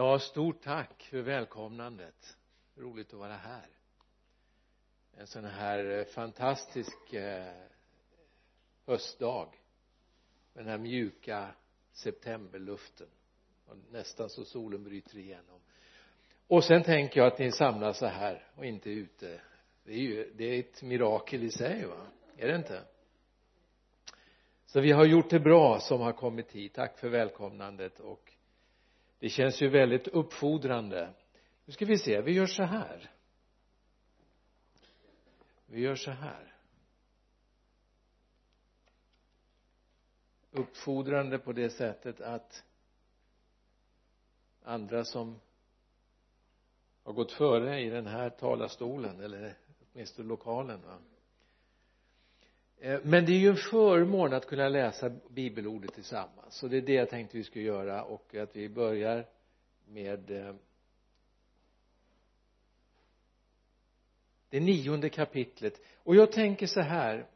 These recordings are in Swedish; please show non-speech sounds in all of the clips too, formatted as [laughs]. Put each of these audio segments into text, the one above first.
Ja, stort tack för välkomnandet. Roligt att vara här. En sån här eh, fantastisk eh, höstdag. Med den här mjuka septemberluften. Och nästan så solen bryter igenom. Och sen tänker jag att ni samlas så här och inte ute. Det är ju det är ett mirakel i sig va? Är det inte? Så vi har gjort det bra som har kommit hit. Tack för välkomnandet och det känns ju väldigt uppfordrande. Nu ska vi se vi gör så här. Vi gör så här. Uppfordrande på det sättet att andra som har gått före i den här talarstolen eller åtminstone lokalen va? Eh, men det är ju en förmån att kunna läsa bibelordet tillsammans. Så det är det jag tänkte vi skulle göra och att vi börjar med eh, det nionde kapitlet. Och jag tänker så här.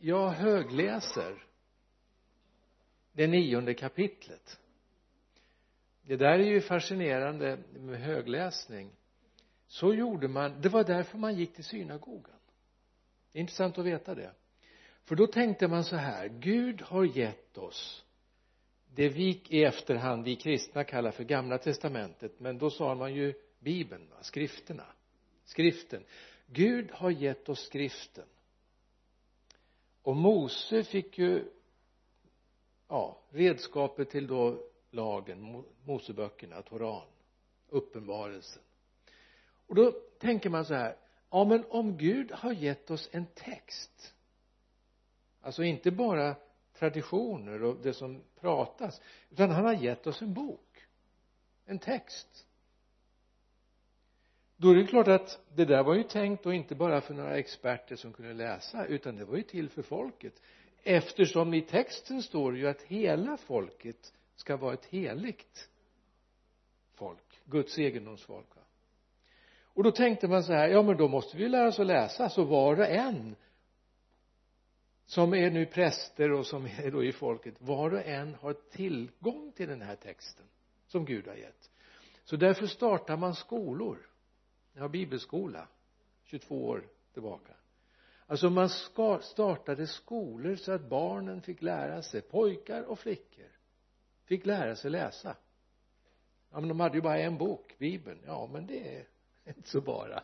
Jag högläser det nionde kapitlet. Det där är ju fascinerande med högläsning. Så gjorde man det var därför man gick till synagogan. Det är intressant att veta det för då tänkte man så här Gud har gett oss det vi i efterhand vi kristna kallar för gamla testamentet men då sa man ju bibeln va? skrifterna skriften Gud har gett oss skriften och Mose fick ju ja redskapet till då lagen Moseböckerna, Toran uppenbarelsen och då tänker man så här ja men om Gud har gett oss en text alltså inte bara traditioner och det som pratas utan han har gett oss en bok en text. Då är det klart att det där var ju tänkt då inte bara för några experter som kunde läsa utan det var ju till för folket. Eftersom i texten står ju att hela folket ska vara ett heligt folk Guds egendomsfolk va. Och då tänkte man så här ja men då måste vi lära oss att läsa så var och en som är nu präster och som är då i folket. Var och en har tillgång till den här texten som Gud har gett. Så därför startar man skolor. Jag har bibelskola 22 år tillbaka. Alltså man ska, startade skolor så att barnen fick lära sig pojkar och flickor fick lära sig läsa. Ja men de hade ju bara en bok bibeln. Ja men det är inte så bara.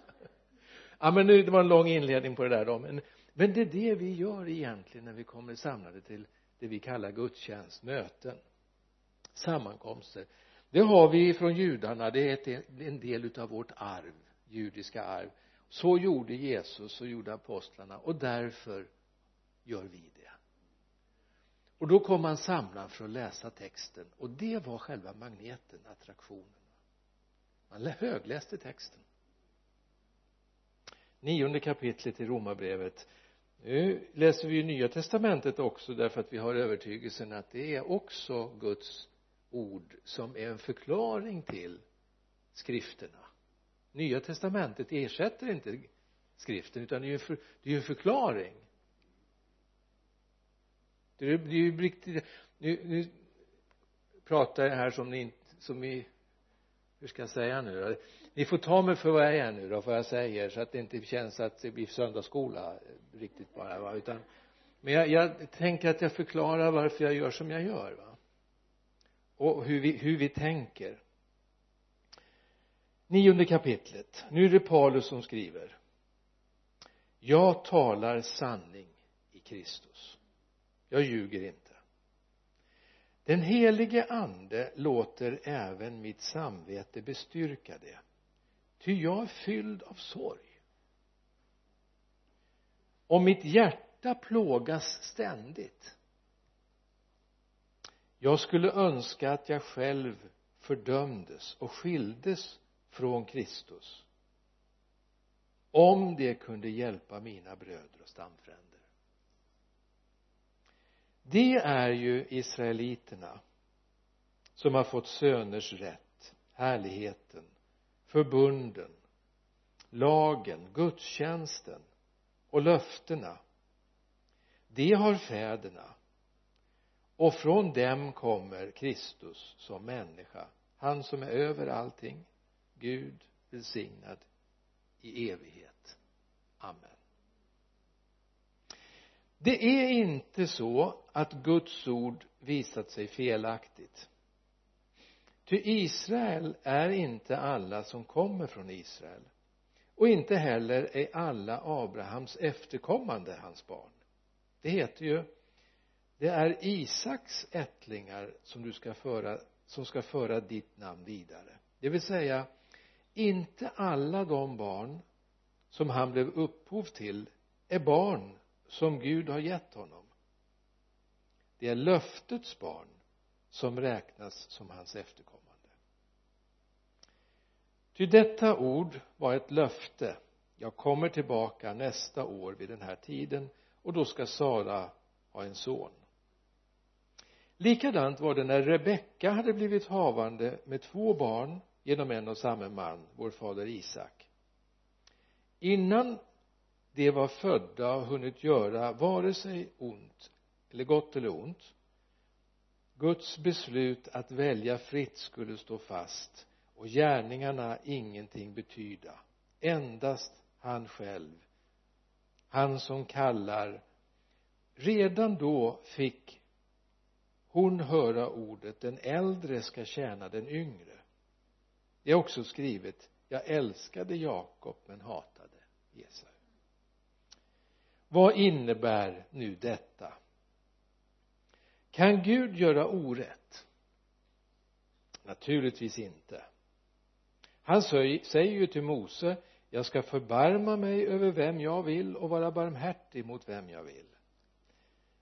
Ja men nu det var en lång inledning på det där då men men det är det vi gör egentligen när vi kommer samlade till det vi kallar gudstjänst, möten sammankomster. Det har vi från judarna det är ett, en del utav vårt arv judiska arv. Så gjorde Jesus så gjorde apostlarna och därför gör vi det. Och då kom man samman för att läsa texten och det var själva magneten, attraktionen man högläste texten. Nionde kapitlet i romarbrevet nu läser vi ju nya testamentet också därför att vi har övertygelsen att det är också Guds ord som är en förklaring till skrifterna. Nya testamentet ersätter inte skriften utan det är ju en, för, det är en förklaring. Det är, det är ju riktigt nu, nu pratar jag här som ni som vi hur ska jag säga nu då? Ni får ta mig för vad jag är nu då vad jag säger så att det inte känns att det blir söndagsskola riktigt bara va? Utan men jag, jag tänker att jag förklarar varför jag gör som jag gör va? Och hur vi, hur vi tänker. Nionde kapitlet. Nu är det Paulus som skriver. Jag talar sanning i Kristus. Jag ljuger inte. Den helige ande låter även mitt samvete bestyrka det ty jag är fylld av sorg. Och mitt hjärta plågas ständigt. Jag skulle önska att jag själv fördömdes och skildes från Kristus om det kunde hjälpa mina bröder och stamfränder. Det är ju israeliterna som har fått söners rätt härligheten förbunden lagen gudstjänsten och löftena. Det har fäderna och från dem kommer Kristus som människa. Han som är över allting Gud välsignad i evighet. Amen. Det är inte så att Guds ord visat sig felaktigt ty Israel är inte alla som kommer från Israel. Och inte heller är alla Abrahams efterkommande hans barn. Det heter ju det är Isaks ättlingar som du ska föra som ska föra ditt namn vidare. Det vill säga inte alla de barn som han blev upphov till är barn som Gud har gett honom. Det är löftets barn som räknas som hans efterkommande. Ty detta ord var ett löfte. Jag kommer tillbaka nästa år vid den här tiden och då ska Sara ha en son. Likadant var det när Rebecka hade blivit havande med två barn genom en och samma man, vår fader Isak. Innan de var födda och hunnit göra vare sig ont eller gott eller ont. Guds beslut att välja fritt skulle stå fast och gärningarna ingenting betyda. Endast han själv han som kallar. Redan då fick hon höra ordet den äldre ska tjäna den yngre. Det är också skrivet jag älskade Jakob men hatade Esau. Vad innebär nu detta? Kan Gud göra orätt? Naturligtvis inte. Han säger ju till Mose jag ska förbarma mig över vem jag vill och vara barmhärtig mot vem jag vill.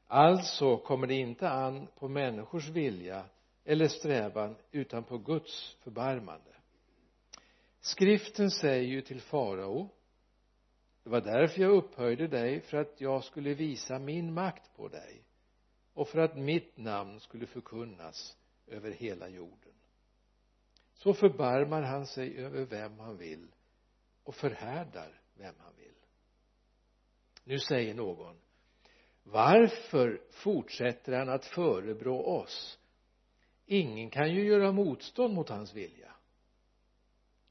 Alltså kommer det inte an på människors vilja eller strävan utan på Guds förbarmande. Skriften säger ju till farao det var därför jag upphöjde dig för att jag skulle visa min makt på dig och för att mitt namn skulle förkunnas över hela jorden. Så förbarmar han sig över vem han vill och förhärdar vem han vill. Nu säger någon varför fortsätter han att förebrå oss? Ingen kan ju göra motstånd mot hans vilja.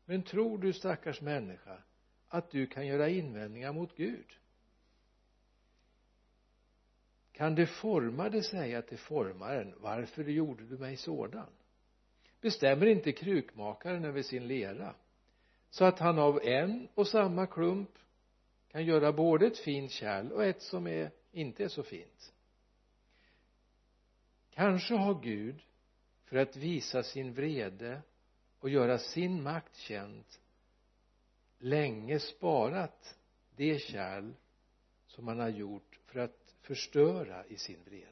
Men tror du stackars människa att du kan göra invändningar mot Gud? Kan det formade säga till formaren varför gjorde du mig sådan? Bestämmer inte krukmakaren över sin lera så att han av en och samma klump kan göra både ett fint kärl och ett som är, inte är så fint. Kanske har Gud för att visa sin vrede och göra sin makt känd länge sparat det kärl som han har gjort för att förstöra i sin vrede.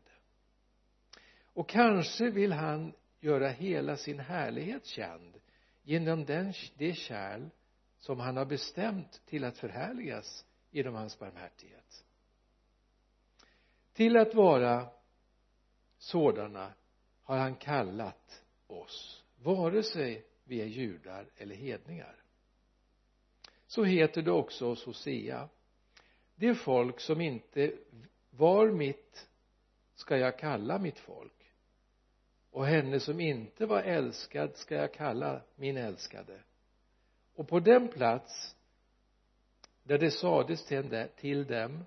Och kanske vill han göra hela sin härlighet känd genom den, det kärl som han har bestämt till att förhärligas genom hans barmhärtighet. Till att vara sådana har han kallat oss vare sig vi är judar eller hedningar. Så heter det också hos Hosea det folk som inte var mitt ska jag kalla mitt folk? Och henne som inte var älskad ska jag kalla min älskade. Och på den plats där det sades till dem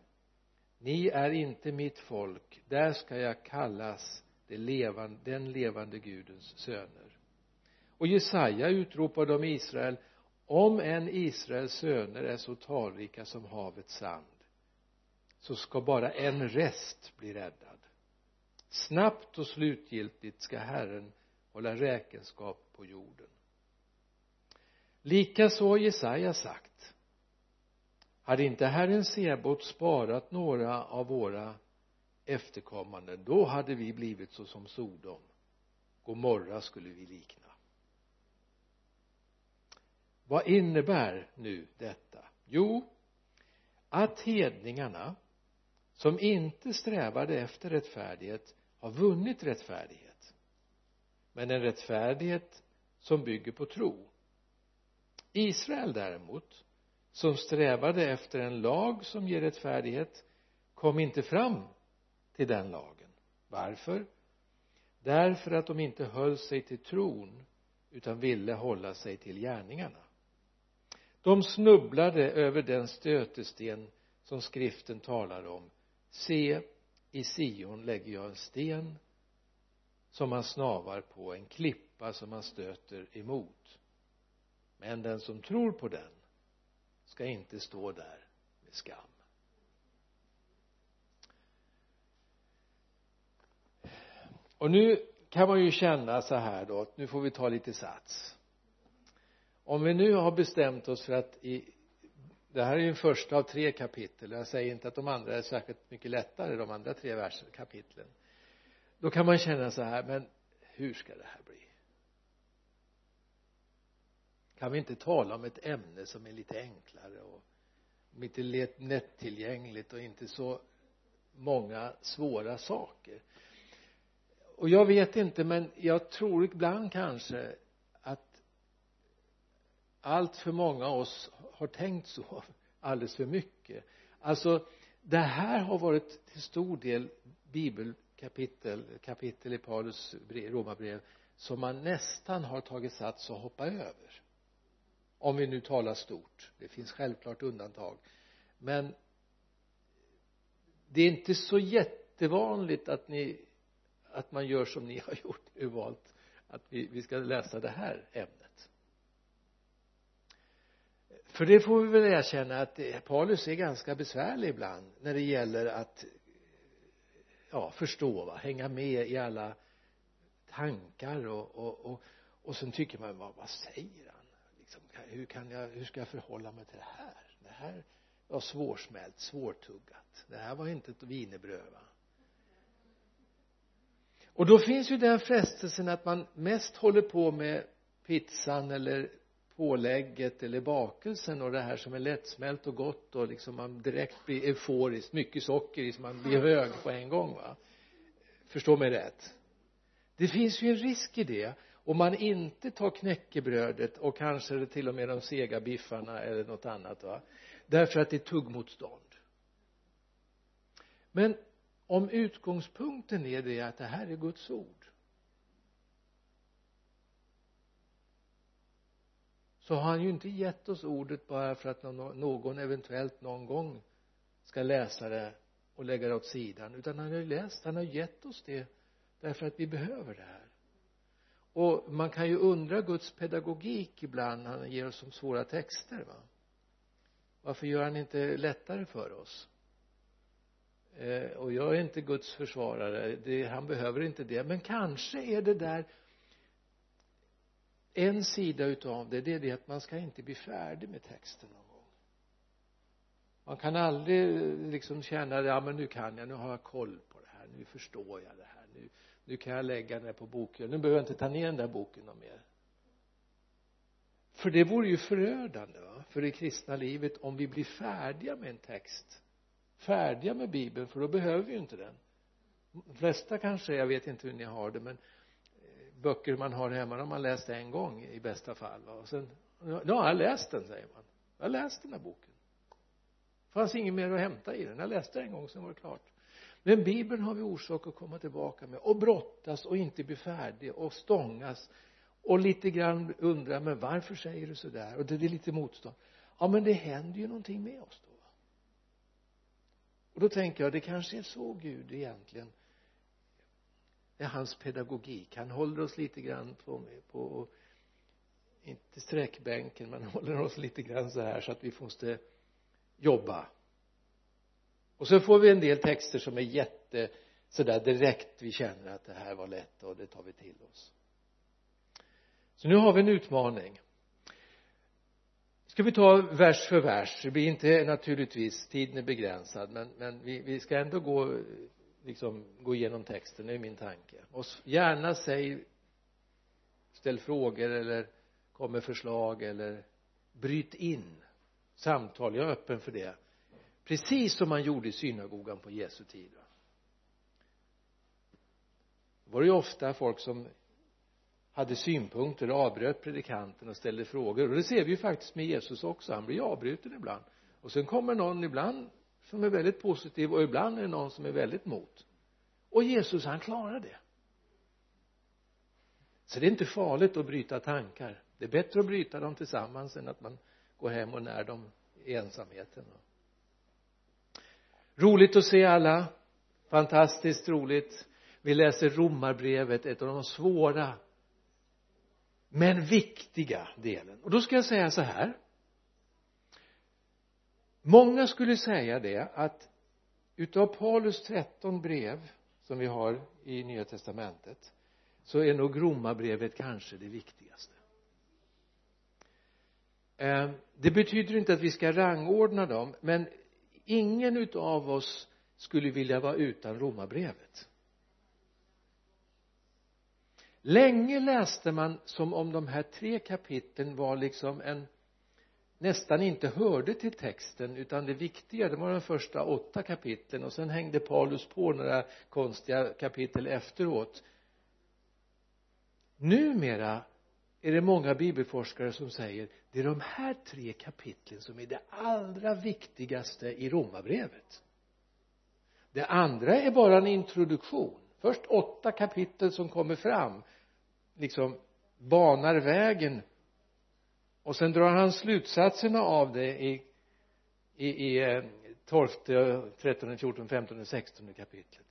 ni är inte mitt folk där ska jag kallas den levande gudens söner. Och Jesaja utropade om Israel om en Israels söner är så talrika som havets sand så ska bara en rest bli räddad. Snabbt och slutgiltigt ska Herren hålla räkenskap på jorden. Likaså har Jesaja sagt hade inte Herren Sebot sparat några av våra efterkommande då hade vi blivit så som Sodom. Gomorra skulle vi likna. Vad innebär nu detta? Jo att hedningarna som inte strävade efter rättfärdighet har vunnit rättfärdighet. Men en rättfärdighet som bygger på tro. Israel däremot som strävade efter en lag som ger rättfärdighet kom inte fram till den lagen. Varför? Därför att de inte höll sig till tron utan ville hålla sig till gärningarna. De snubblade över den stötesten som skriften talar om se i Sion lägger jag en sten som man snavar på en klippa som man stöter emot. Men den som tror på den ska inte stå där med skam. Och nu kan man ju känna så här då att nu får vi ta lite sats. Om vi nu har bestämt oss för att i det här är ju första av tre kapitel. Jag säger inte att de andra är särskilt mycket lättare de andra tre vers kapitlen. Då kan man känna så här men hur ska det här bli? Kan vi inte tala om ett ämne som är lite enklare och lite lättillgängligt och inte så många svåra saker? Och jag vet inte men jag tror ibland kanske allt för många av oss har tänkt så alldeles för mycket. Alltså det här har varit till stor del bibelkapitel kapitel i Paulus romarbrev som man nästan har tagit sats och hoppa över. Om vi nu talar stort. Det finns självklart undantag. Men det är inte så jättevanligt att ni att man gör som ni har gjort. Nu valt att vi, vi ska läsa det här ämnet för det får vi väl erkänna att eh, Paulus är ganska besvärlig ibland när det gäller att ja förstå va hänga med i alla tankar och och och, och sen tycker man vad, vad säger han? Liksom, hur kan jag hur ska jag förhålla mig till det här? Det här var svårsmält svårtuggat. Det här var inte ett wienerbröd va. Och då finns ju den frestelsen att man mest håller på med pizzan eller pålägget eller bakelsen och det här som är lättsmält och gott och liksom man direkt blir euforisk. Mycket socker i så man blir hög på en gång va? Förstå mig rätt? Det finns ju en risk i det. Om man inte tar knäckebrödet och kanske till och med de sega biffarna eller något annat va? Därför att det är tuggmotstånd. Men om utgångspunkten är det att det här är Guds ord så har han ju inte gett oss ordet bara för att någon eventuellt någon gång ska läsa det och lägga det åt sidan utan han har ju läst, han har gett oss det därför att vi behöver det här. Och man kan ju undra Guds pedagogik ibland när han ger oss som svåra texter va? Varför gör han inte lättare för oss? Eh, och jag är inte Guds försvarare det, han behöver inte det. Men kanske är det där en sida utav det det är det att man ska inte bli färdig med texten någon gång. Man kan aldrig eh, liksom känna ja men nu kan jag nu har jag koll på det här nu förstår jag det här nu nu kan jag lägga den på boken. Nu behöver jag inte ta ner den där boken någon mer. För det vore ju förödande va för det kristna livet om vi blir färdiga med en text färdiga med bibeln för då behöver vi ju inte den. De flesta kanske jag vet inte hur ni har det men böcker man har hemma de har man läst en gång i bästa fall va? och sen ja jag har läst den säger man. Jag har läst den här boken. Det fanns inget mer att hämta i den. Jag läste den en gång sen var det klart. Men bibeln har vi orsak att komma tillbaka med. Och brottas och inte bli färdig och stångas och lite grann undra men varför säger du sådär? och det är lite motstånd. Ja men det händer ju någonting med oss då och då tänker jag det kanske är så Gud egentligen är hans pedagogik. Han håller oss lite grann på, på inte sträckbänken men håller oss lite grann så här så att vi måste jobba. Och så får vi en del texter som är jätte sådär direkt vi känner att det här var lätt och det tar vi till oss. Så nu har vi en utmaning. Ska vi ta vers för vers? Det blir inte naturligtvis tiden är begränsad men, men vi, vi ska ändå gå liksom gå igenom texten det är min tanke. Och gärna säg ställ frågor eller kom med förslag eller bryt in samtal. Jag är öppen för det. Precis som man gjorde i synagogan på Jesu tid då var det ju ofta folk som hade synpunkter och avbröt predikanten och ställde frågor. Och det ser vi ju faktiskt med Jesus också. Han blir avbruten ibland. Och sen kommer någon ibland som är väldigt positiv och ibland är det någon som är väldigt mot. Och Jesus han klarar det. Så det är inte farligt att bryta tankar. Det är bättre att bryta dem tillsammans än att man går hem och när dem i ensamheten. Roligt att se alla. Fantastiskt roligt. Vi läser romarbrevet ett av de svåra men viktiga delen. Och då ska jag säga så här många skulle säga det att utav Paulus 13 brev som vi har i nya testamentet så är nog romarbrevet kanske det viktigaste. Eh, det betyder inte att vi ska rangordna dem men ingen utav oss skulle vilja vara utan romarbrevet länge läste man som om de här tre kapitlen var liksom en nästan inte hörde till texten utan det viktiga det var de första åtta kapitlen och sen hängde Paulus på några konstiga kapitel efteråt. Numera är det många bibelforskare som säger det är de här tre kapitlen som är det allra viktigaste i romarbrevet det andra är bara en introduktion. Först åtta kapitel som kommer fram liksom banar vägen och sen drar han slutsatserna av det i i, i 12, 13, 14, 15, 16 kapitlet.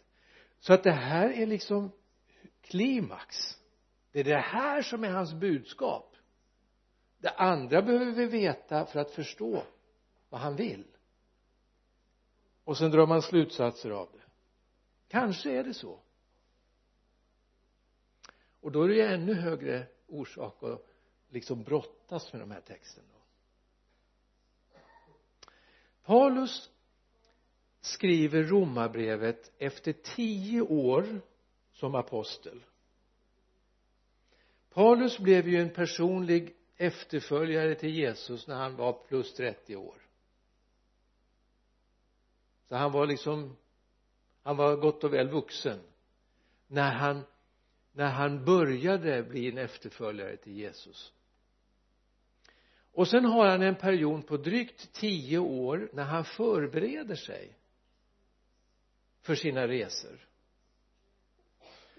Så att det här är liksom klimax. Det är det här som är hans budskap. Det andra behöver vi veta för att förstå vad han vill. Och sen drar man slutsatser av det. Kanske är det så. Och då är det ju ännu högre orsak att liksom brottas med de här texterna Paulus skriver romarbrevet efter tio år som apostel. Paulus blev ju en personlig efterföljare till Jesus när han var plus 30 år. Så han var liksom han var gott och väl vuxen. När han när han började bli en efterföljare till Jesus och sen har han en period på drygt tio år när han förbereder sig för sina resor.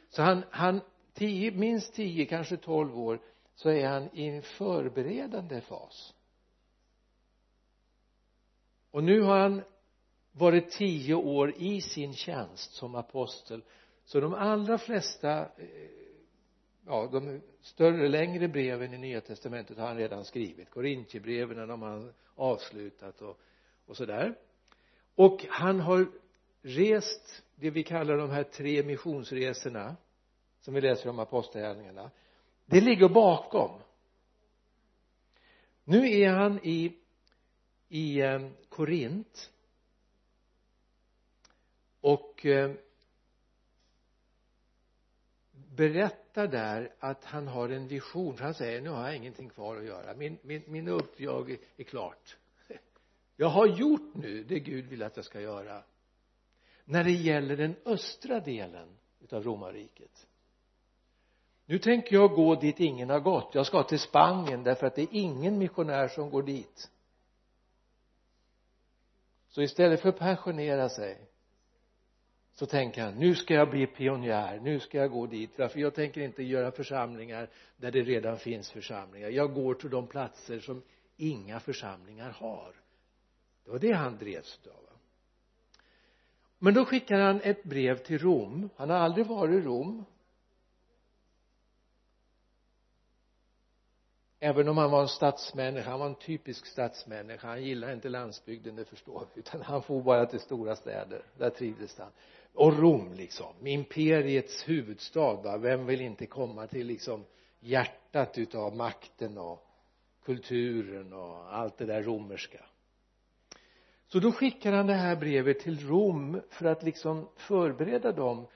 Så han, han tio, minst tio, kanske tolv år så är han i en förberedande fas. Och nu har han varit tio år i sin tjänst som apostel. Så de allra flesta eh, ja de större längre breven i nya testamentet har han redan skrivit. Korintierbreven de har han avslutat och och sådär. Och han har rest det vi kallar de här tre missionsresorna som vi läser om apostlagärningarna. Det ligger bakom. Nu är han i i eh, Korint. Och eh, berättar där att han har en vision. För han säger nu har jag ingenting kvar att göra. Min, min, min uppdrag är klart. [laughs] Jag har gjort nu det Gud vill att jag ska göra. När det gäller den östra delen utav romarriket. Nu tänker jag gå dit ingen har gått. Jag ska till Spanien därför att det är ingen missionär som går dit. Så istället för att pensionera sig så tänker han nu ska jag bli pionjär nu ska jag gå dit. För jag tänker inte göra församlingar där det redan finns församlingar. Jag går till de platser som inga församlingar har. Det var det han drevs av men då skickar han ett brev till Rom. Han har aldrig varit i Rom. Även om han var en stadsmänniska han var en typisk stadsmänniska han gillade inte landsbygden det förstår vi utan han for bara till stora städer. Där trivdes han och Rom liksom. Imperiets huvudstad va? Vem vill inte komma till liksom hjärtat utav makten och kulturen och allt det där romerska? Så då skickar han det här brevet till Rom för att liksom förbereda dem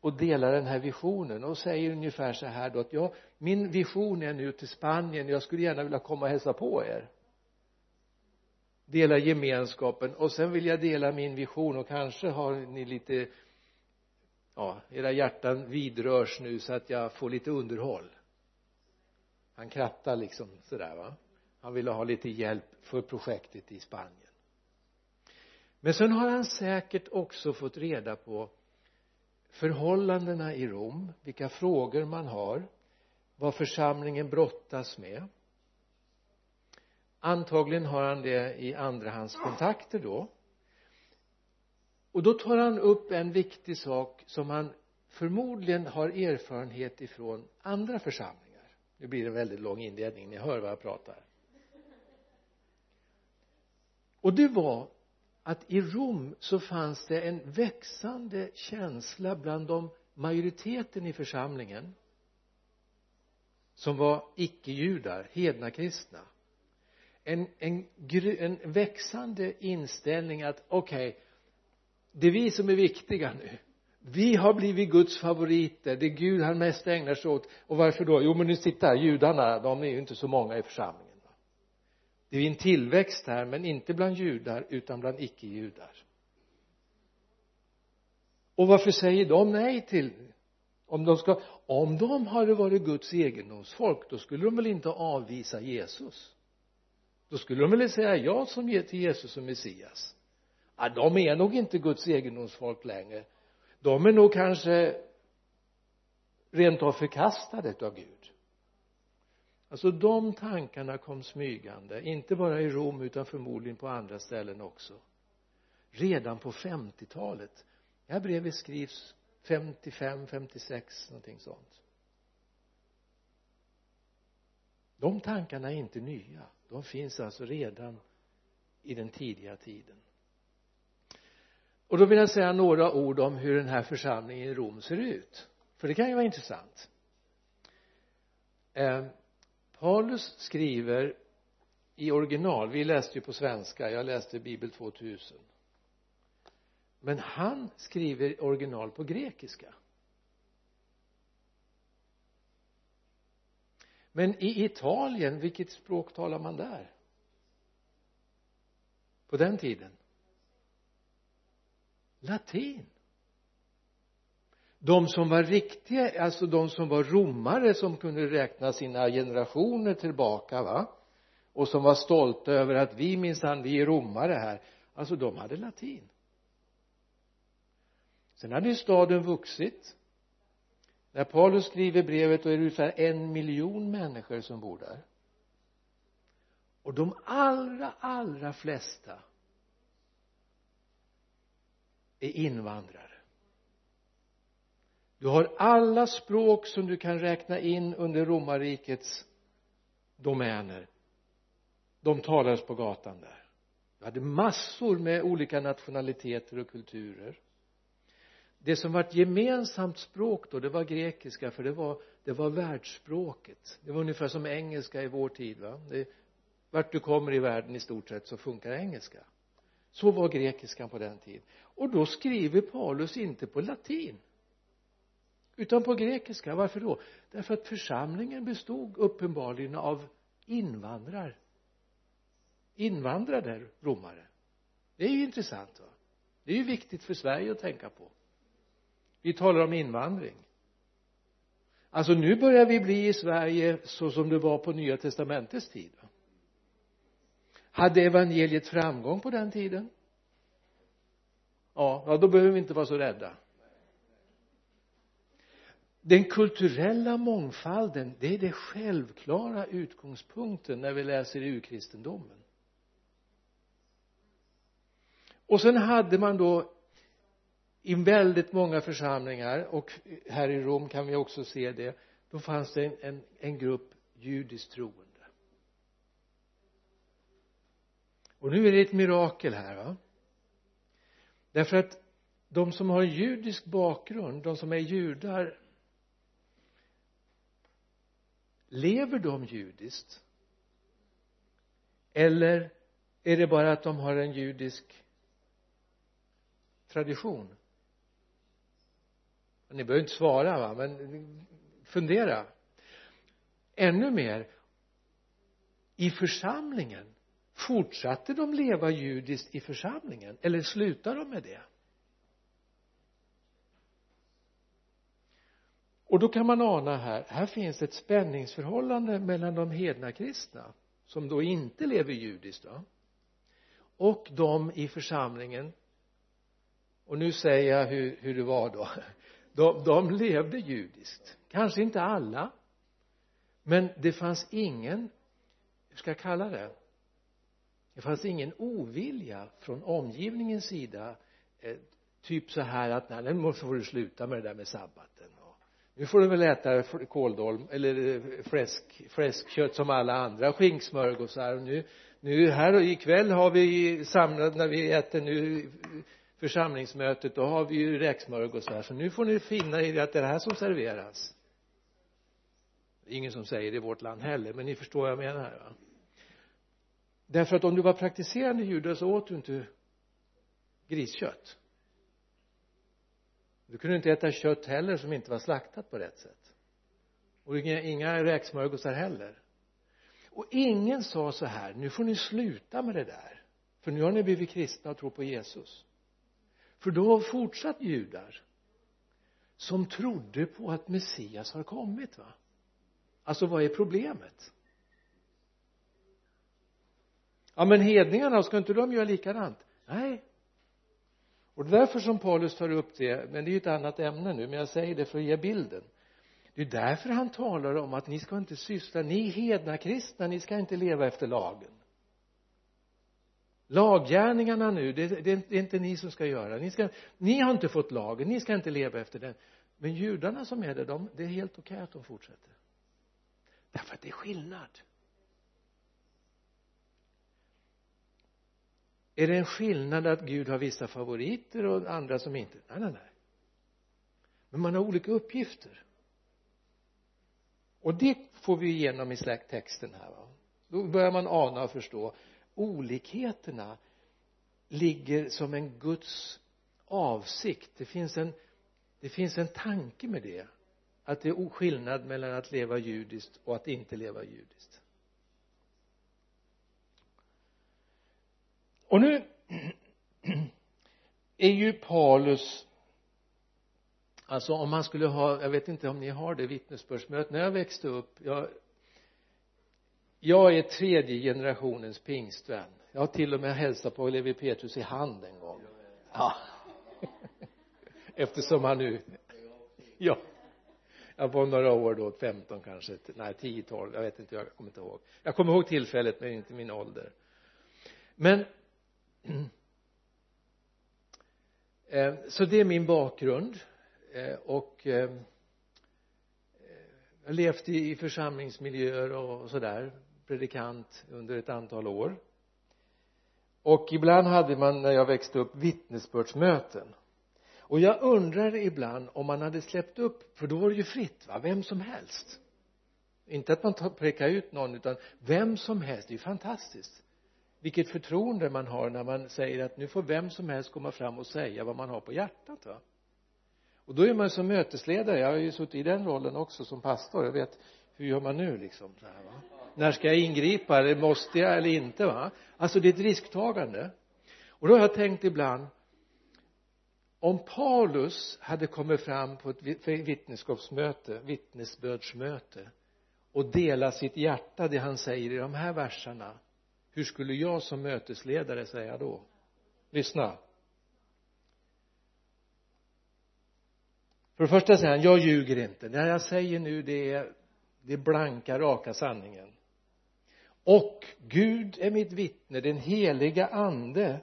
och dela den här visionen och säger ungefär så här då att ja min vision är nu till Spanien. Jag skulle gärna vilja komma och hälsa på er. Dela gemenskapen. Och sen vill jag dela min vision och kanske har ni lite ja era hjärtan vidrörs nu så att jag får lite underhåll. Han krattar liksom sådär va. Han ville ha lite hjälp för projektet i Spanien. Men sen har han säkert också fått reda på förhållandena i Rom vilka frågor man har vad församlingen brottas med. Antagligen har han det i andrahandskontakter då och då tar han upp en viktig sak som han förmodligen har erfarenhet ifrån andra församlingar. Nu blir det en väldigt lång inledning ni hör vad jag pratar. Och det var att i Rom så fanns det en växande känsla bland de majoriteten i församlingen som var icke-judar, hedna kristna. En, en, en växande inställning att okej okay, det är vi som är viktiga nu. Vi har blivit Guds favoriter det är Gud han mest ägnar sig åt. Och varför då? Jo men nu titta judarna de är ju inte så många i församlingen det är en tillväxt här men inte bland judar utan bland icke-judar. Och varför säger de nej till om de ska om de hade varit Guds egendomsfolk då skulle de väl inte avvisa Jesus? Då skulle de väl säga ja som ger till Jesus som Messias? Ja, de är nog inte Guds egendomsfolk längre. De är nog kanske rent av förkastade av Gud. Alltså de tankarna kom smygande inte bara i Rom utan förmodligen på andra ställen också. Redan på 50-talet det här brevet skrivs 55, 56 någonting sånt. De tankarna är inte nya. De finns alltså redan i den tidiga tiden och då vill jag säga några ord om hur den här församlingen i Rom ser ut. För det kan ju vara intressant. Eh, Paulus skriver i original vi läste ju på svenska jag läste bibel 2000 men han skriver original på grekiska. Men i Italien vilket språk talar man där? På den tiden? Latin. De som var riktiga alltså de som var romare som kunde räkna sina generationer tillbaka va? Och som var stolta över att vi minsann vi är romare här. Alltså de hade latin. Sen hade ju staden vuxit. När Paulus skriver brevet då är det ungefär en miljon människor som bor där. Och de allra allra flesta är invandrare. Du har alla språk som du kan räkna in under romarrikets domäner. De talades på gatan där. Du hade massor med olika nationaliteter och kulturer. Det som var ett gemensamt språk då det var grekiska för det var det var världsspråket. Det var ungefär som engelska i vår tid va? Det, vart du kommer i världen i stort sett så funkar engelska så var grekiskan på den tiden. Och då skriver Paulus inte på latin utan på grekiska. Varför då? Därför att församlingen bestod uppenbarligen av invandrar invandrade romare. Det är ju intressant va? Det är ju viktigt för Sverige att tänka på. Vi talar om invandring. Alltså nu börjar vi bli i Sverige så som det var på nya testamentets tid va? Hade evangeliet framgång på den tiden? Ja, ja då behöver vi inte vara så rädda. Den kulturella mångfalden det är den självklara utgångspunkten när vi läser i urkristendomen. Och sen hade man då i väldigt många församlingar och här i Rom kan vi också se det då fanns det en, en, en grupp judiskt troende. Och nu är det ett mirakel här va? Därför att de som har en judisk bakgrund de som är judar lever de judiskt? Eller är det bara att de har en judisk tradition? Ni behöver inte svara va? Men fundera. Ännu mer i församlingen fortsatte de leva judiskt i församlingen? Eller slutade de med det? Och då kan man ana här här finns ett spänningsförhållande mellan de hedna kristna som då inte lever judiskt då och de i församlingen. Och nu säger jag hur, hur det var då. De, de levde judiskt. Kanske inte alla men det fanns ingen hur ska jag kalla det? Det fanns ingen ovilja från omgivningens sida eh, typ så här att nej nu får du sluta med det där med sabbaten och nu får du väl äta kåldolm eller eh, fläsk, fläskkött som alla andra skinksmörgåsar och nu nu här ikväll har vi samlat när vi äter nu församlingsmötet då har vi ju räksmörgåsar. Så nu får ni finna er att det är det här som serveras. Det är ingen som säger det i vårt land heller men ni förstår vad jag menar va? Därför att om du var praktiserande jude så åt du inte griskött. Du kunde inte äta kött heller som inte var slaktat på rätt sätt. Och inga, inga räksmörgåsar heller. Och ingen sa så här nu får ni sluta med det där. För nu har ni blivit kristna och tror på Jesus. För då har fortsatt judar som trodde på att Messias har kommit va? Alltså vad är problemet? Ja men hedningarna ska inte de göra likadant? Nej. Och det är därför som Paulus tar upp det men det är ju ett annat ämne nu men jag säger det för att ge bilden. Det är därför han talar om att ni ska inte syssla ni hedna kristna ni ska inte leva efter lagen. Laggärningarna nu det, det, det är inte ni som ska göra. Ni ska ni har inte fått lagen ni ska inte leva efter den. Men judarna som är det de, det är helt okej att de fortsätter. Därför att det är skillnad. Är det en skillnad att Gud har vissa favoriter och andra som inte? Nej nej nej. Men man har olika uppgifter. Och det får vi igenom i texten här va. Då börjar man ana och förstå. Olikheterna ligger som en Guds avsikt. Det finns en det finns en tanke med det. Att det är skillnad mellan att leva judiskt och att inte leva judiskt. Och nu är ju Paulus alltså om man skulle ha jag vet inte om ni har det vittnesbördsmötet när jag växte upp jag jag är tredje generationens pingstvän. Jag har till och med hälsat på Levi Petrus i hand en gång. Ja. [laughs] Eftersom han nu ja. Jag var några år då 15 kanske nej 10 12 jag vet inte jag kommer inte ihåg. Jag kommer ihåg tillfället men inte min ålder. Men Eh, så det är min bakgrund eh, och eh, jag har levt i församlingsmiljöer och sådär predikant under ett antal år. Och ibland hade man när jag växte upp vittnesbördsmöten. Och jag undrar ibland om man hade släppt upp för då var det ju fritt va? Vem som helst. Inte att man pekar ut någon utan vem som helst. Det är ju fantastiskt vilket förtroende man har när man säger att nu får vem som helst komma fram och säga vad man har på hjärtat va? Och då är man som mötesledare. Jag har ju suttit i den rollen också som pastor. Jag vet hur gör man nu liksom så här va? När ska jag ingripa? Eller måste jag eller inte va? Alltså det är ett risktagande. Och då har jag tänkt ibland om Paulus hade kommit fram på ett vittnesskapsmöte vittnesbördsmöte och delat sitt hjärta det han säger i de här verserna hur skulle jag som mötesledare säga då? Lyssna. För det första säger han jag ljuger inte. Det jag säger nu det är det blanka raka sanningen. Och Gud är mitt vittne den heliga ande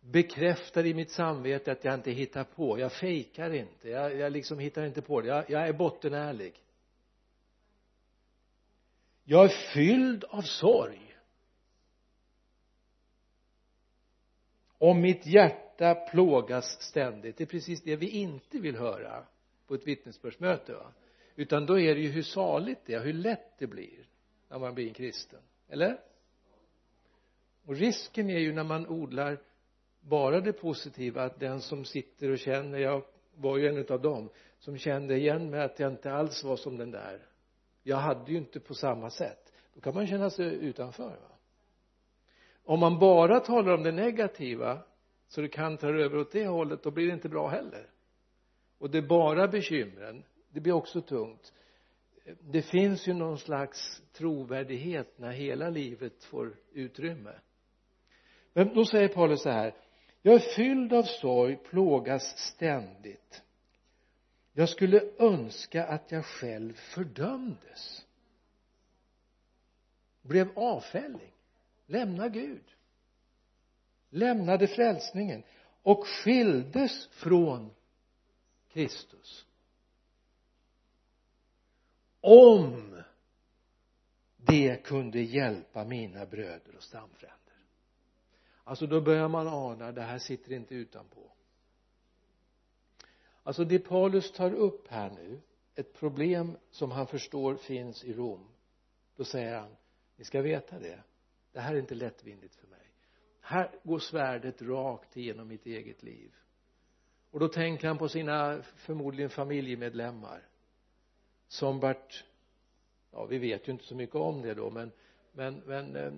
bekräftar i mitt samvete att jag inte hittar på. Jag fejkar inte jag, jag liksom hittar inte på det. Jag, jag är bottenärlig jag är fylld av sorg. Och mitt hjärta plågas ständigt. Det är precis det vi inte vill höra på ett vittnesbördsmöte va? Utan då är det ju hur saligt det är hur lätt det blir när man blir en kristen. Eller? Och risken är ju när man odlar bara det positiva att den som sitter och känner jag var ju en utav dem som kände igen mig att jag inte alls var som den där jag hade ju inte på samma sätt. Då kan man känna sig utanför va? Om man bara talar om det negativa så det kan ta över åt det hållet då blir det inte bra heller. Och det är bara bekymren. Det blir också tungt. Det finns ju någon slags trovärdighet när hela livet får utrymme. Men då säger Paulus så här jag är fylld av sorg plågas ständigt jag skulle önska att jag själv fördömdes. Blev avfälling lämna Gud. Lämnade frälsningen. Och skildes från Kristus. Om det kunde hjälpa mina bröder och stamfränder. Alltså då börjar man ana det här sitter inte utanpå alltså det Paulus tar upp här nu ett problem som han förstår finns i Rom då säger han ni ska veta det. Det här är inte lättvindigt för mig. Här går svärdet rakt igenom mitt eget liv. Och då tänker han på sina förmodligen familjemedlemmar som vart ja vi vet ju inte så mycket om det då men men men eh,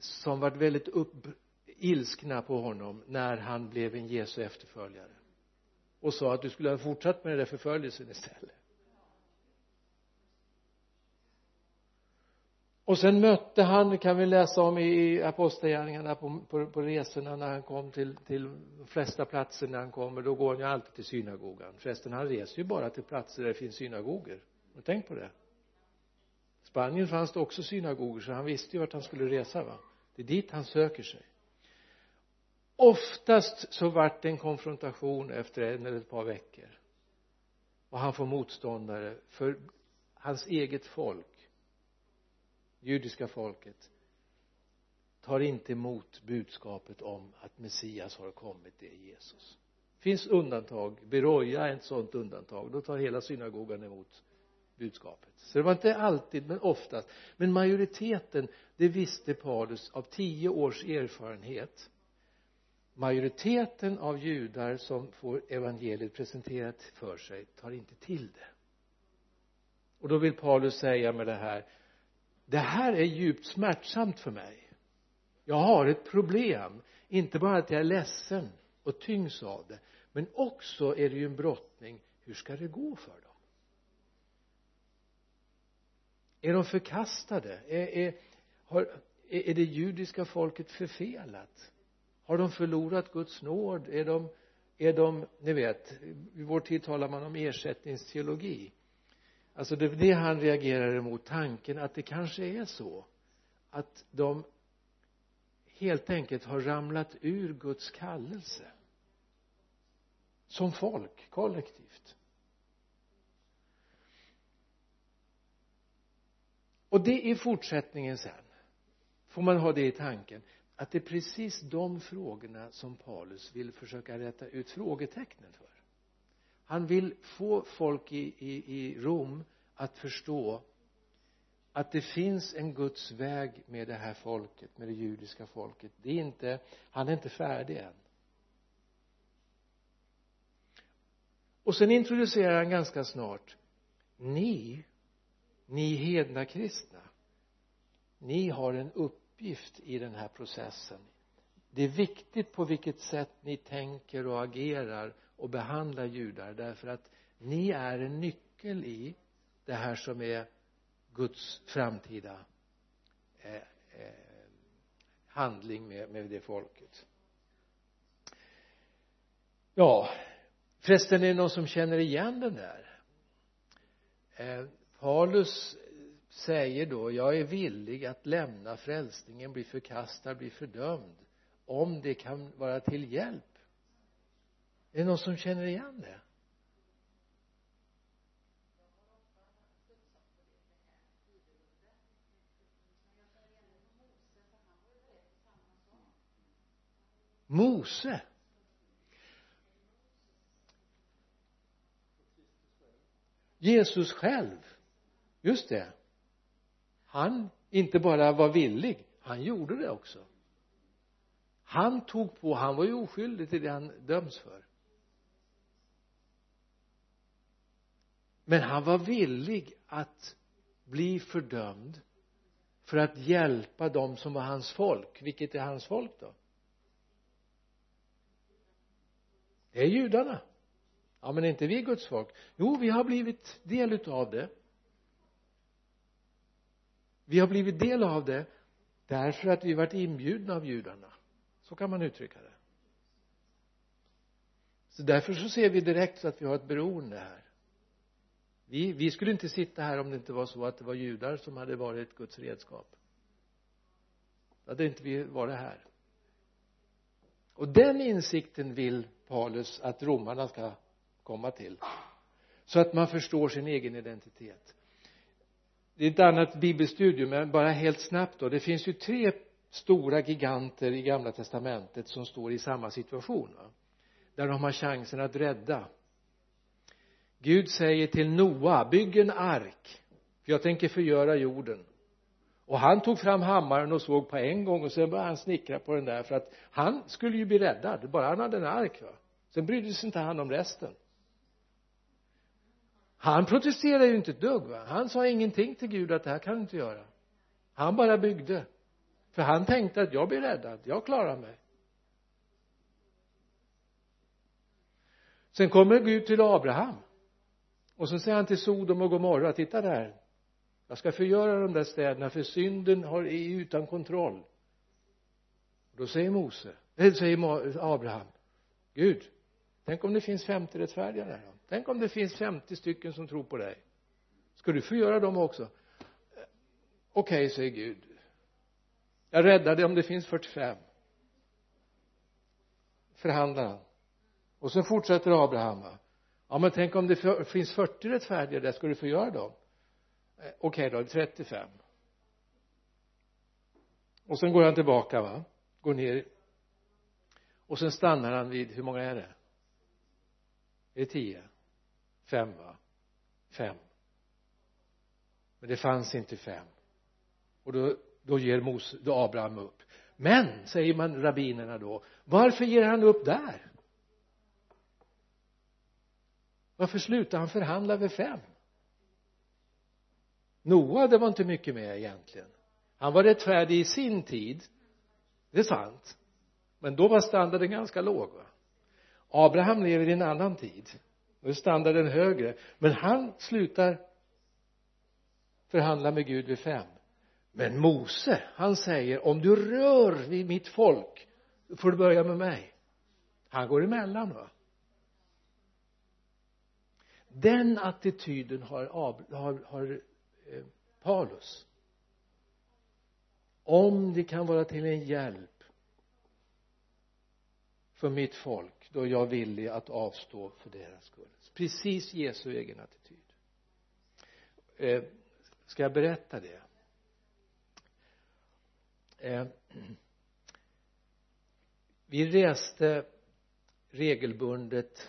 som vart väldigt upp ilskna på honom när han blev en Jesu efterföljare och sa att du skulle ha fortsatt med den där förföljelsen istället. Och sen mötte han, kan vi läsa om i apostlagärningarna på, på, på resorna när han kom till, till de flesta platser när han kommer, då går han ju alltid till synagogan. Förresten han reser ju bara till platser där det finns synagogor har du tänkt på det? Spanien fanns det också synagogor så han visste ju vart han skulle resa va? Det är dit han söker sig oftast så vart det en konfrontation efter en eller ett par veckor. Och han får motståndare för hans eget folk judiska folket tar inte emot budskapet om att Messias har kommit, det är Jesus. Det finns undantag, Beroja är ett sådant undantag. Då tar hela synagogan emot budskapet. Så det var inte alltid men oftast. Men majoriteten det visste Paulus av tio års erfarenhet majoriteten av judar som får evangeliet presenterat för sig tar inte till det. Och då vill Paulus säga med det här det här är djupt smärtsamt för mig. Jag har ett problem. Inte bara att jag är ledsen och tyngs av det men också är det ju en brottning. Hur ska det gå för dem? Är de förkastade? Är, är, har, är, är det judiska folket förfelat? Har de förlorat Guds nåd? Är de är de ni vet i vår tid talar man om ersättningsteologi. Alltså det är det han reagerar emot tanken att det kanske är så att de helt enkelt har ramlat ur Guds kallelse. Som folk kollektivt. Och det är fortsättningen sen. Får man ha det i tanken att det är precis de frågorna som Paulus vill försöka rätta ut frågetecknen för. Han vill få folk i, i, i Rom att förstå att det finns en Guds väg med det här folket, med det judiska folket. Det är inte, han är inte färdig än. Och sen introducerar han ganska snart ni ni hedna kristna ni har en upp uppgift i den här processen. Det är viktigt på vilket sätt ni tänker och agerar och behandlar judar därför att ni är en nyckel i det här som är Guds framtida eh, eh, handling med, med det folket. Ja förresten är det någon som känner igen den där? Eh, Paulus säger då jag är villig att lämna frälsningen bli förkastad bli fördömd om det kan vara till hjälp. Är det någon som känner igen det? Mose. Jesus själv. Just det han inte bara var villig han gjorde det också. Han tog på, han var ju oskyldig till det han döms för. Men han var villig att bli fördömd för att hjälpa dem som var hans folk. Vilket är hans folk då? Det är judarna. Ja men är inte vi Guds folk? Jo vi har blivit del utav det vi har blivit del av det därför att vi varit inbjudna av judarna. Så kan man uttrycka det. Så därför så ser vi direkt så att vi har ett beroende här. Vi, vi skulle inte sitta här om det inte var så att det var judar som hade varit Guds redskap. Då hade inte vi varit här. Och den insikten vill Paulus att romarna ska komma till. Så att man förstår sin egen identitet det är ett annat bibelstudium men bara helt snabbt då. Det finns ju tre stora giganter i gamla testamentet som står i samma situation va? där de har chansen att rädda. Gud säger till Noa bygg en ark för jag tänker förgöra jorden. Och han tog fram hammaren och såg på en gång och sen började han snickra på den där för att han skulle ju bli räddad bara han hade en ark va? Sen brydde sig inte han om resten han protesterade ju inte ett dugg va? Han sa ingenting till Gud att det här kan du inte göra. Han bara byggde. För han tänkte att jag blir räddad jag klarar mig. Sen kommer Gud till Abraham. Och så säger han till Sodom och Gomorra titta där. Jag ska förgöra de där städerna för synden har, är utan kontroll. Då säger Mose eller säger Abraham Gud tänk om det finns 50 rättfärdiga där. Då tänk om det finns 50 stycken som tror på dig. Ska du förgöra dem också? Okej okay, säger Gud. Jag räddar dig om det finns 45 förhandlar han. Och så fortsätter Abraham ja men tänk om det finns 40 rättfärdiga där. Ska du förgöra dem? Eh, okej okay då 35 och sen går han tillbaka va. Går ner. Och sen stannar han vid hur många är det? Är det tio? Fem va? Fem. Men det fanns inte fem. Och då då ger Mos, då Abraham upp. Men säger man rabbinerna då varför ger han upp där? Varför slutar han förhandla vid fem? Noa det var inte mycket med egentligen. Han var rättfärdig i sin tid. Det är sant. Men då var standarden ganska låg va? Abraham lever i en annan tid. Då är standarden högre. Men han slutar förhandla med Gud vid fem. Men Mose han säger om du rör vid mitt folk får du börja med mig. Han går emellan va? Den attityden har, har, har Eh, Paulus. Om det kan vara till en hjälp för mitt folk då är jag villig att avstå för deras skull. Precis Jesu egen attityd. Eh, ska jag berätta det? Eh, vi reste regelbundet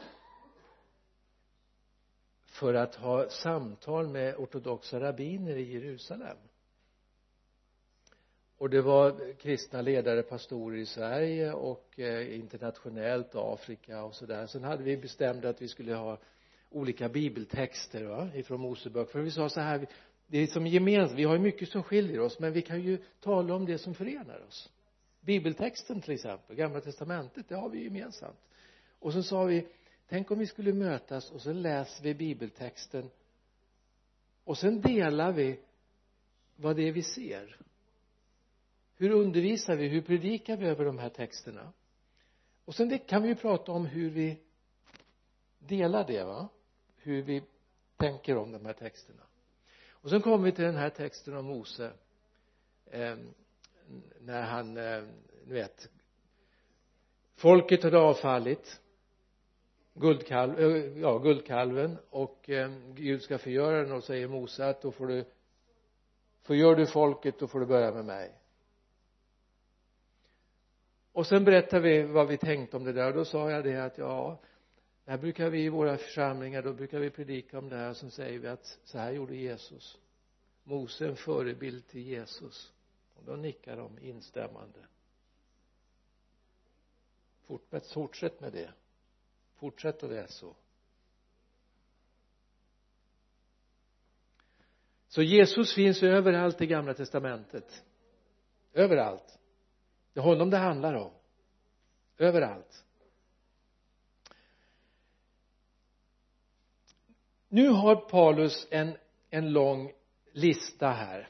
för att ha samtal med ortodoxa rabbiner i Jerusalem och det var kristna ledare, pastorer i Sverige och eh, internationellt Afrika och sådär. Sen hade vi bestämt att vi skulle ha olika bibeltexter va ifrån Mosebok. För vi sa så här det är som gemensamt vi har ju mycket som skiljer oss men vi kan ju tala om det som förenar oss. Bibeltexten till exempel gamla testamentet det har vi gemensamt. Och så sa vi tänk om vi skulle mötas och så läser vi bibeltexten och sen delar vi vad det är vi ser hur undervisar vi? Hur predikar vi över de här texterna? Och sen det kan vi ju prata om hur vi delar det va? Hur vi tänker om de här texterna. Och sen kommer vi till den här texten om Mose eh, när han eh, ni vet folket hade avfallit guldkalv, eh, ja guldkalven och eh, Gud ska förgöra den och säger Mose att då får du förgör du folket då får du börja med mig och sen berättade vi vad vi tänkte om det där. Och då sa jag det att ja det här brukar vi i våra församlingar då brukar vi predika om det här. Och så säger vi att så här gjorde Jesus. Mose en förebild till Jesus. Och då nickar de instämmande. Fortsätt med det. Fortsätt att läsa så. Så Jesus finns överallt i gamla testamentet. Överallt det är honom det handlar om. Överallt. Nu har Paulus en en lång lista här.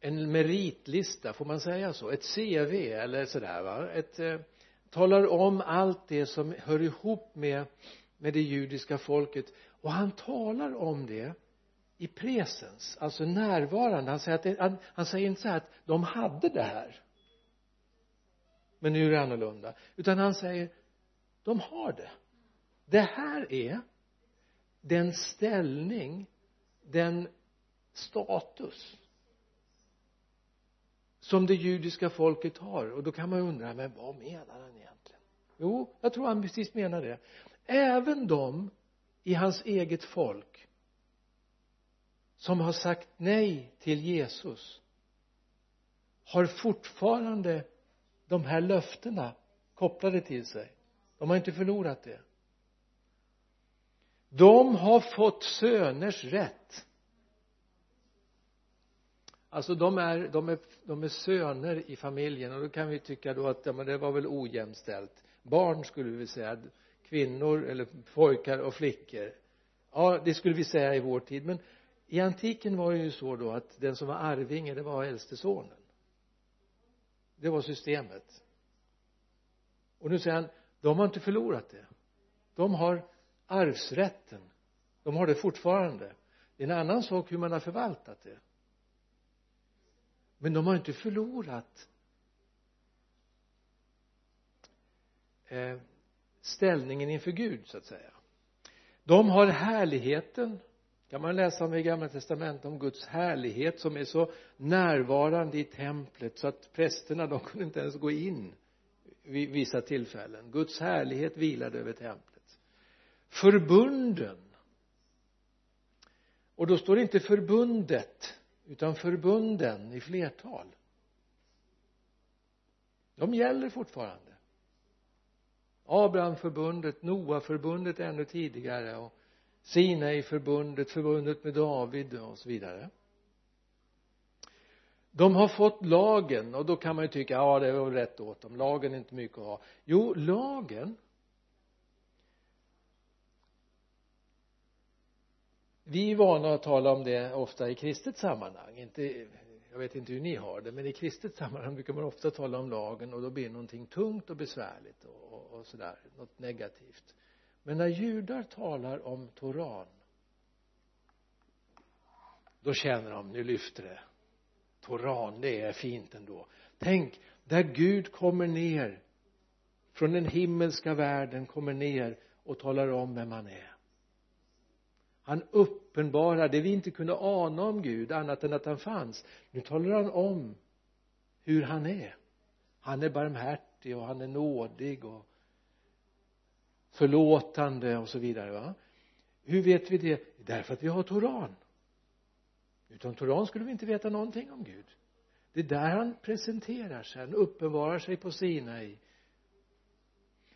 En meritlista får man säga så? Ett CV eller sådär va? Ett eh, talar om allt det som hör ihop med med det judiska folket. Och han talar om det i presens, alltså närvarande. Han säger att det, han, han säger inte så här att de hade det här. Men nu är det annorlunda. Utan han säger de har det. Det här är den ställning den status som det judiska folket har. Och då kan man undra men vad menar han egentligen? Jo jag tror han precis menar det. Även de i hans eget folk som har sagt nej till Jesus har fortfarande de här löftena kopplade till sig. De har inte förlorat det. De har fått söners rätt. Alltså de är, de är, de är söner i familjen och då kan vi tycka då att ja, men det var väl ojämställt. Barn skulle vi säga kvinnor eller pojkar och flickor. Ja det skulle vi säga i vår tid men i antiken var det ju så då att den som var arvinge det var äldste sonen. Det var systemet. Och nu säger han de har inte förlorat det. De har arvsrätten. De har det fortfarande. Det är en annan sak hur man har förvaltat det. Men de har inte förlorat eh, ställningen inför Gud så att säga. De har härligheten kan man läsa om i gamla testamentet om Guds härlighet som är så närvarande i templet så att prästerna de kunde inte ens gå in vid vissa tillfällen. Guds härlighet vilade över templet. Förbunden. Och då står det inte förbundet utan förbunden i flertal. De gäller fortfarande. Abrahamförbundet, Noaförbundet ännu tidigare och Sinai-förbundet, förbundet med David och så vidare. De har fått lagen och då kan man ju tycka ja det var rätt åt dem. Lagen är inte mycket att ha. Jo lagen vi är vana att tala om det ofta i kristet sammanhang. Inte jag vet inte hur ni har det men i kristet sammanhang brukar man ofta tala om lagen och då blir det någonting tungt och besvärligt och, och, och sådär något negativt men när judar talar om Toran då känner de nu lyfter det. Toran det är fint ändå. Tänk där Gud kommer ner från den himmelska världen kommer ner och talar om vem han är. Han uppenbarar det vi inte kunde ana om Gud annat än att han fanns. Nu talar han om hur han är. Han är barmhärtig och han är nådig och förlåtande och så vidare va? Hur vet vi det? Därför att vi har Toran. Utan Toran skulle vi inte veta någonting om Gud. Det är där han presenterar sig. Han uppenbarar sig på Sinai.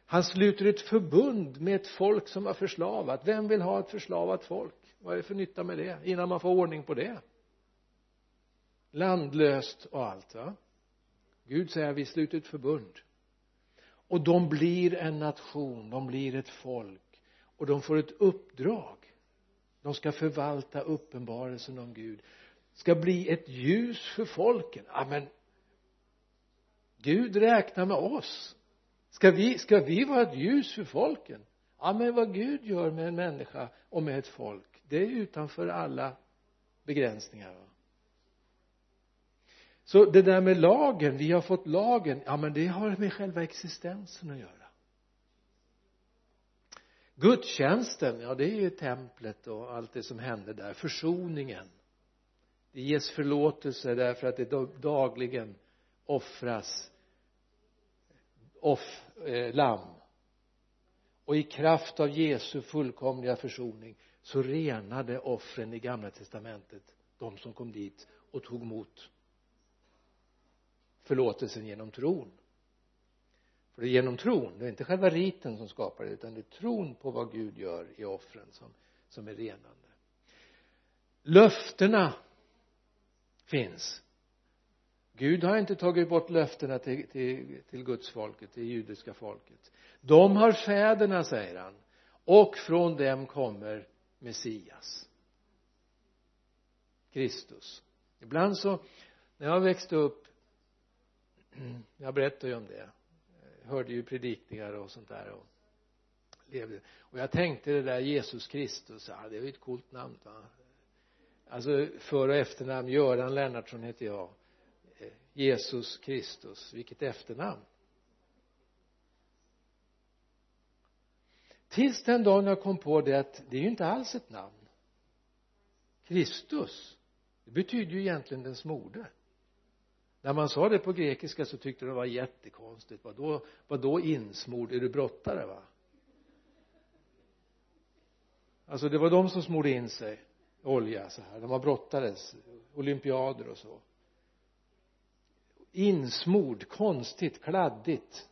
Han sluter ett förbund med ett folk som var förslavat. Vem vill ha ett förslavat folk? Vad är det för nytta med det innan man får ordning på det? Landlöst och allt va? Gud säger vi sluter ett förbund och de blir en nation de blir ett folk. Och de får ett uppdrag. De ska förvalta uppenbarelsen om Gud. Ska bli ett ljus för folken. Ja men Gud räknar med oss. Ska vi, ska vi vara ett ljus för folken? Ja men vad Gud gör med en människa och med ett folk det är utanför alla begränsningar va? Så det där med lagen, vi har fått lagen, ja men det har med själva existensen att göra. Gudstjänsten, ja det är ju templet och allt det som hände där, försoningen. Det ges förlåtelse därför att det dagligen offras off, eh, lamm. Och i kraft av Jesu fullkomliga försoning så renade offren i gamla testamentet de som kom dit och tog emot förlåtelsen genom tron. För det är genom tron det är inte själva riten som skapar det utan det är tron på vad Gud gör i offren som, som är renande. Löftena finns. Gud har inte tagit bort löftena till, till, till Guds folket, till judiska folket. De har fäderna säger han och från dem kommer Messias. Kristus. Ibland så när jag växte upp Mm. jag berättade ju om det. Hörde ju predikningar och sånt där och levde. Och jag tänkte det där Jesus Kristus ja det är ju ett coolt namn va? Alltså för och efternamn. Göran Lennartsson heter jag. Eh, Jesus Kristus. Vilket efternamn. Tills den dagen jag kom på det att det är ju inte alls ett namn. Kristus. Det betyder ju egentligen den smorde när man sa det på grekiska så tyckte de det var jättekonstigt. Vadå, vadå insmord, är du brottare va? Alltså det var de som smorde in sig. Olja så här. De var brottades olympiader och så. Insmord, konstigt, kladdigt.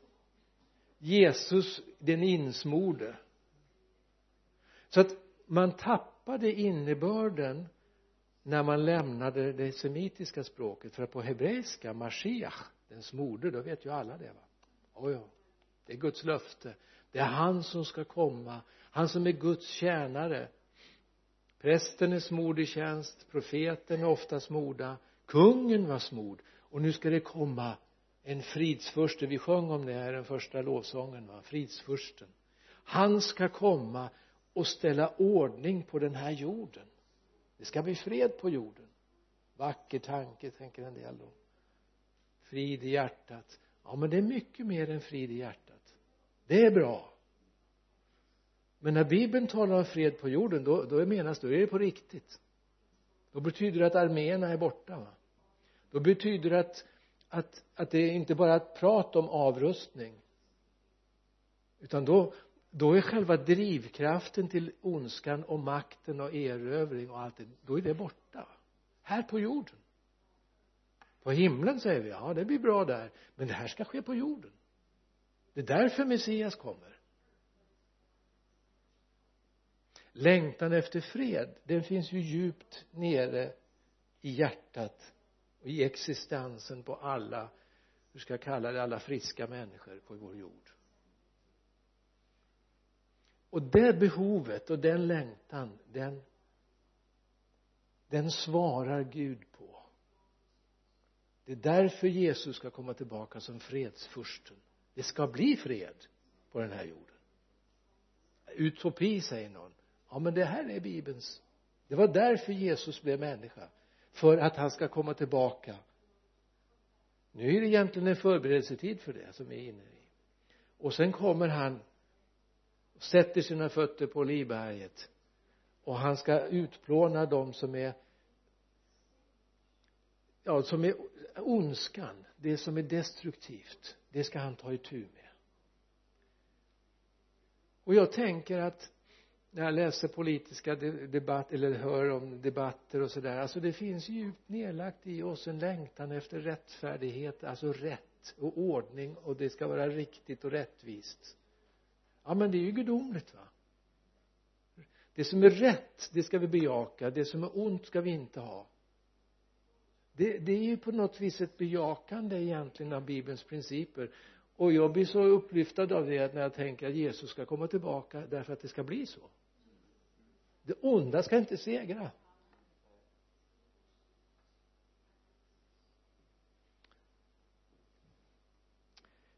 Jesus den insmorde. Så att man tappade innebörden när man lämnade det semitiska språket för att på hebreiska Mashiach den smorde då vet ju alla det va? Oh ja det är Guds löfte. Det är han som ska komma. Han som är Guds tjänare. Prästen är smord i tjänst. Profeten är ofta smorda kungen var smord. Och nu ska det komma en fridsfurste vi sjöng om det här den första lovsången va? Fridsfursten han ska komma och ställa ordning på den här jorden det ska bli fred på jorden. Vacker tanke tänker en del då. Frid i hjärtat. Ja men det är mycket mer än frid i hjärtat. Det är bra. Men när bibeln talar om fred på jorden då, då menas då är det på riktigt. Då betyder det att arméerna är borta va? Då betyder det att att, att det är inte bara ett prat om avrustning utan då då är själva drivkraften till ondskan och makten och erövring och allt det då är det borta. Här på jorden. På himlen säger vi. Ja det blir bra där. Men det här ska ske på jorden. Det är därför Messias kommer. Längtan efter fred den finns ju djupt nere i hjärtat och i existensen på alla hur ska jag kalla det alla friska människor på vår jord och det behovet och den längtan den den svarar Gud på. Det är därför Jesus ska komma tillbaka som fredsfursten. Det ska bli fred på den här jorden. Utopi säger någon. Ja men det här är bibelns. Det var därför Jesus blev människa. För att han ska komma tillbaka. Nu är det egentligen en förberedelsetid för det som vi är inne i. Och sen kommer han och sätter sina fötter på Olivberget och han ska utplåna dem som är ja som är ondskan. Det som är destruktivt det ska han ta itu med. Och jag tänker att när jag läser politiska debatt eller hör om debatter och sådär alltså det finns djupt nedlagt i oss en längtan efter rättfärdighet alltså rätt och ordning och det ska vara riktigt och rättvist ja men det är ju gudomligt va? Det som är rätt det ska vi bejaka. Det som är ont ska vi inte ha. Det, det är ju på något vis ett bejakande egentligen av bibelns principer. Och jag blir så upplyftad av det när jag tänker att Jesus ska komma tillbaka därför att det ska bli så. Det onda ska inte segra.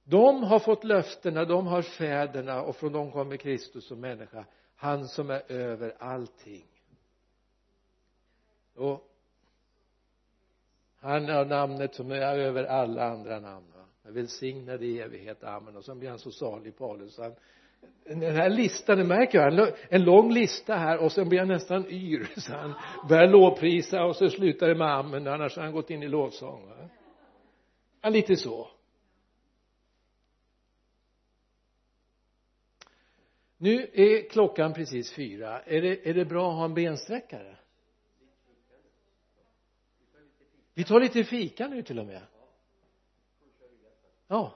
De har fått löftena, de har fäderna och från dem kommer Kristus som människa. Han som är över allting. Och han har namnet som är över alla andra namn va? välsignad i evighet, amen. Och sen blir han så salig Paulus. Han den här listan, ni märker jag, en lång lista här och sen blir han nästan yr. [laughs] Så han börjar lovprisa och så slutar det med amen annars har han gått in i lovsång va? ja, lite så. Nu är klockan precis fyra. Är det, är det bra att ha en bensträckare? Vi tar lite fika nu till och med. Ja.